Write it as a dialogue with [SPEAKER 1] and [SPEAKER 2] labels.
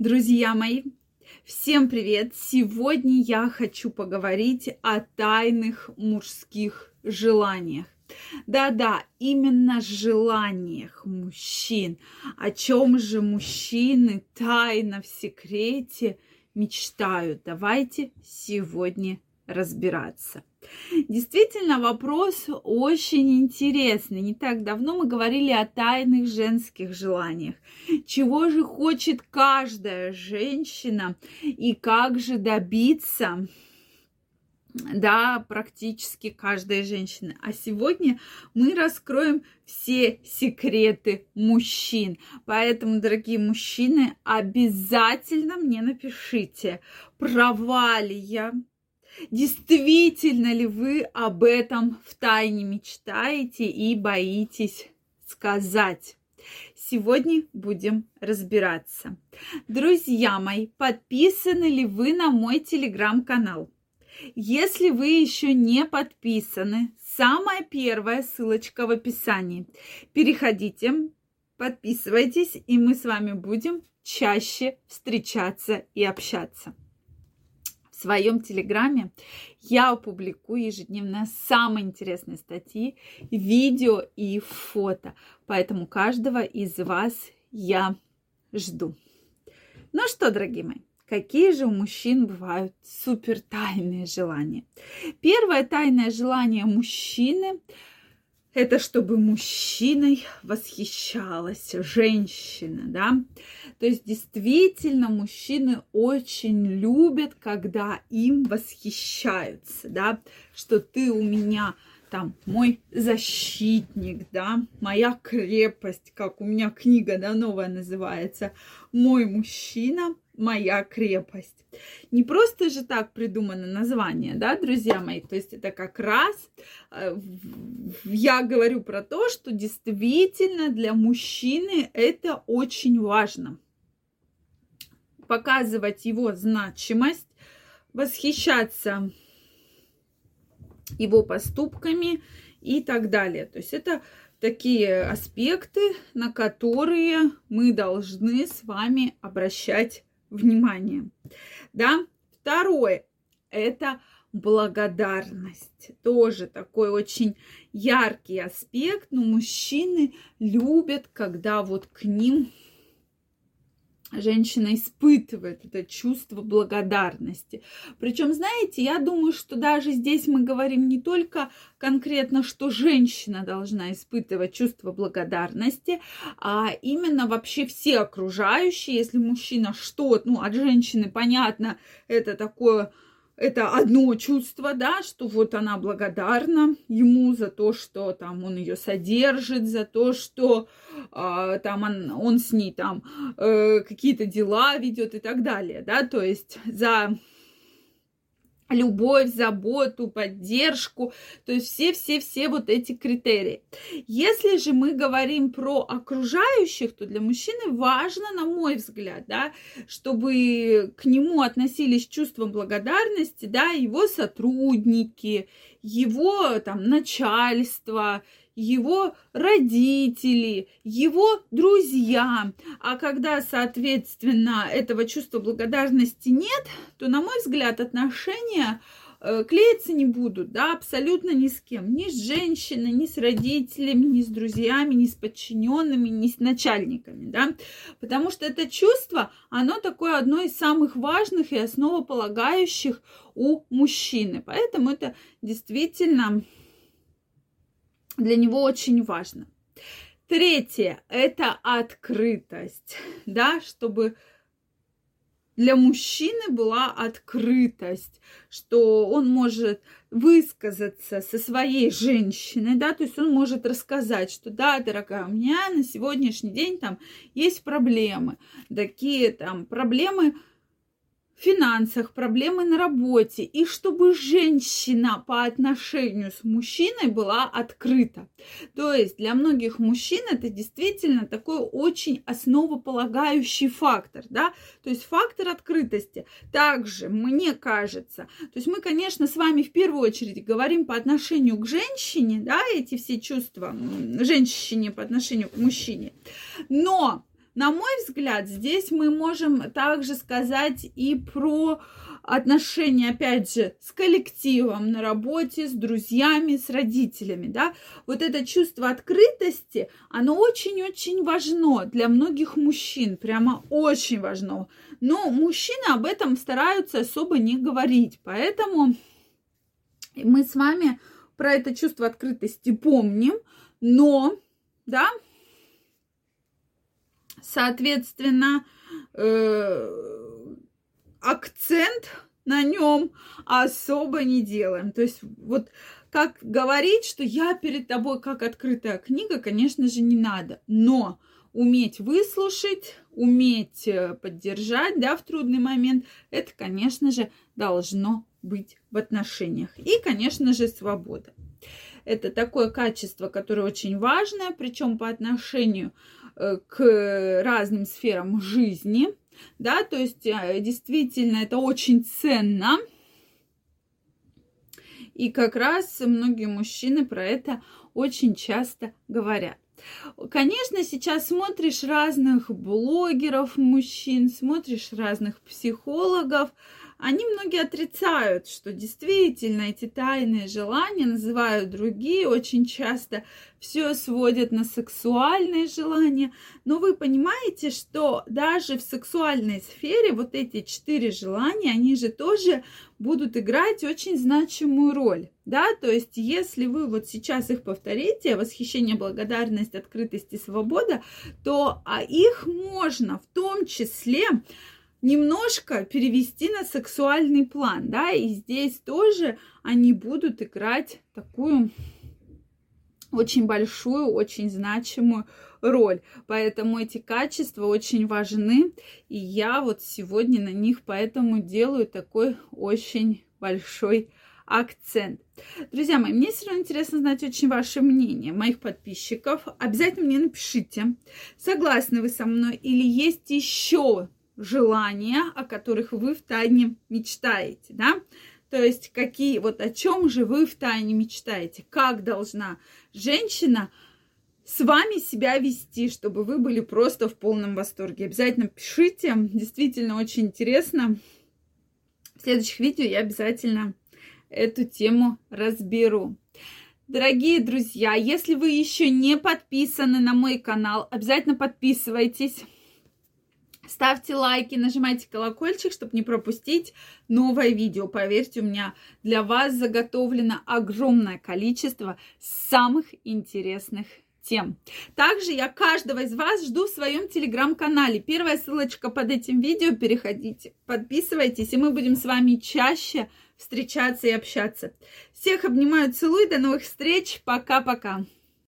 [SPEAKER 1] Друзья мои, всем привет! Сегодня я хочу поговорить о тайных мужских желаниях. Да-да, именно желаниях мужчин. О чем же мужчины тайно в секрете мечтают? Давайте сегодня разбираться. Действительно, вопрос очень интересный. Не так давно мы говорили о тайных женских желаниях. Чего же хочет каждая женщина и как же добиться да, практически каждая женщина. А сегодня мы раскроем все секреты мужчин. Поэтому, дорогие мужчины, обязательно мне напишите, права я, Действительно ли вы об этом в тайне мечтаете и боитесь сказать? Сегодня будем разбираться. Друзья мои, подписаны ли вы на мой телеграм-канал? Если вы еще не подписаны, самая первая ссылочка в описании. Переходите, подписывайтесь, и мы с вами будем чаще встречаться и общаться в своем телеграме я опубликую ежедневно самые интересные статьи, видео и фото. Поэтому каждого из вас я жду. Ну что, дорогие мои, какие же у мужчин бывают супер тайные желания? Первое тайное желание мужчины это чтобы мужчиной восхищалась женщина, да. То есть действительно мужчины очень любят, когда им восхищаются, да, что ты у меня там мой защитник, да, моя крепость, как у меня книга, да, новая называется, мой мужчина, моя крепость. Не просто же так придумано название, да, друзья мои, то есть это как раз э, я говорю про то, что действительно для мужчины это очень важно. Показывать его значимость, восхищаться его поступками и так далее. То есть это такие аспекты, на которые мы должны с вами обращать внимание. Да? Второе – это благодарность. Тоже такой очень яркий аспект, но мужчины любят, когда вот к ним женщина испытывает это чувство благодарности. Причем, знаете, я думаю, что даже здесь мы говорим не только конкретно, что женщина должна испытывать чувство благодарности, а именно вообще все окружающие, если мужчина что, ну, от женщины, понятно, это такое это одно чувство, да, что вот она благодарна ему за то, что там он ее содержит, за то, что э, там он, он с ней там э, какие-то дела ведет и так далее, да, то есть за любовь, заботу, поддержку, то есть все-все-все вот эти критерии. Если же мы говорим про окружающих, то для мужчины важно, на мой взгляд, да, чтобы к нему относились с чувством благодарности, да, его сотрудники, его там начальство, его родители, его друзья. А когда, соответственно, этого чувства благодарности нет, то, на мой взгляд, отношения э, клеиться не будут, да, абсолютно ни с кем, ни с женщиной, ни с родителями, ни с друзьями, ни с подчиненными, ни с начальниками, да, потому что это чувство, оно такое одно из самых важных и основополагающих у мужчины, поэтому это действительно для него очень важно. Третье – это открытость, да, чтобы для мужчины была открытость, что он может высказаться со своей женщиной, да, то есть он может рассказать, что да, дорогая, у меня на сегодняшний день там есть проблемы, такие там проблемы, финансах, проблемы на работе, и чтобы женщина по отношению с мужчиной была открыта. То есть для многих мужчин это действительно такой очень основополагающий фактор, да, то есть фактор открытости. Также, мне кажется, то есть мы, конечно, с вами в первую очередь говорим по отношению к женщине, да, эти все чувства женщине по отношению к мужчине, но на мой взгляд, здесь мы можем также сказать и про отношения, опять же, с коллективом на работе, с друзьями, с родителями, да, вот это чувство открытости, оно очень-очень важно для многих мужчин, прямо очень важно. Но мужчины об этом стараются особо не говорить, поэтому мы с вами про это чувство открытости помним, но, да, соответственно, э, акцент на нем особо не делаем. То есть вот как говорить, что я перед тобой как открытая книга, конечно же, не надо. Но уметь выслушать, уметь э, поддержать, да, в трудный момент, это, конечно же, должно быть в отношениях. И, конечно же, свобода. Это такое качество, которое очень важное, причем по отношению э, к разным сферам жизни – да, то есть э, действительно это очень ценно. И как раз многие мужчины про это очень часто говорят. Конечно, сейчас смотришь разных блогеров мужчин, смотришь разных психологов, они многие отрицают, что действительно эти тайные желания называют другие, очень часто все сводят на сексуальные желания. Но вы понимаете, что даже в сексуальной сфере вот эти четыре желания, они же тоже будут играть очень значимую роль. Да, то есть, если вы вот сейчас их повторите, восхищение, благодарность, открытость и свобода, то а их можно в том числе немножко перевести на сексуальный план, да, и здесь тоже они будут играть такую очень большую, очень значимую роль. Поэтому эти качества очень важны, и я вот сегодня на них поэтому делаю такой очень большой акцент. Друзья мои, мне все равно интересно знать очень ваше мнение, моих подписчиков. Обязательно мне напишите, согласны вы со мной или есть еще желания, о которых вы в тайне мечтаете, да? То есть какие, вот о чем же вы в тайне мечтаете? Как должна женщина с вами себя вести, чтобы вы были просто в полном восторге? Обязательно пишите, действительно очень интересно. В следующих видео я обязательно эту тему разберу. Дорогие друзья, если вы еще не подписаны на мой канал, обязательно подписывайтесь. Ставьте лайки, нажимайте колокольчик, чтобы не пропустить новое видео. Поверьте, у меня для вас заготовлено огромное количество самых интересных тем. Также я каждого из вас жду в своем телеграм-канале. Первая ссылочка под этим видео. Переходите, подписывайтесь, и мы будем с вами чаще встречаться и общаться. Всех обнимаю, целую, до новых встреч. Пока-пока.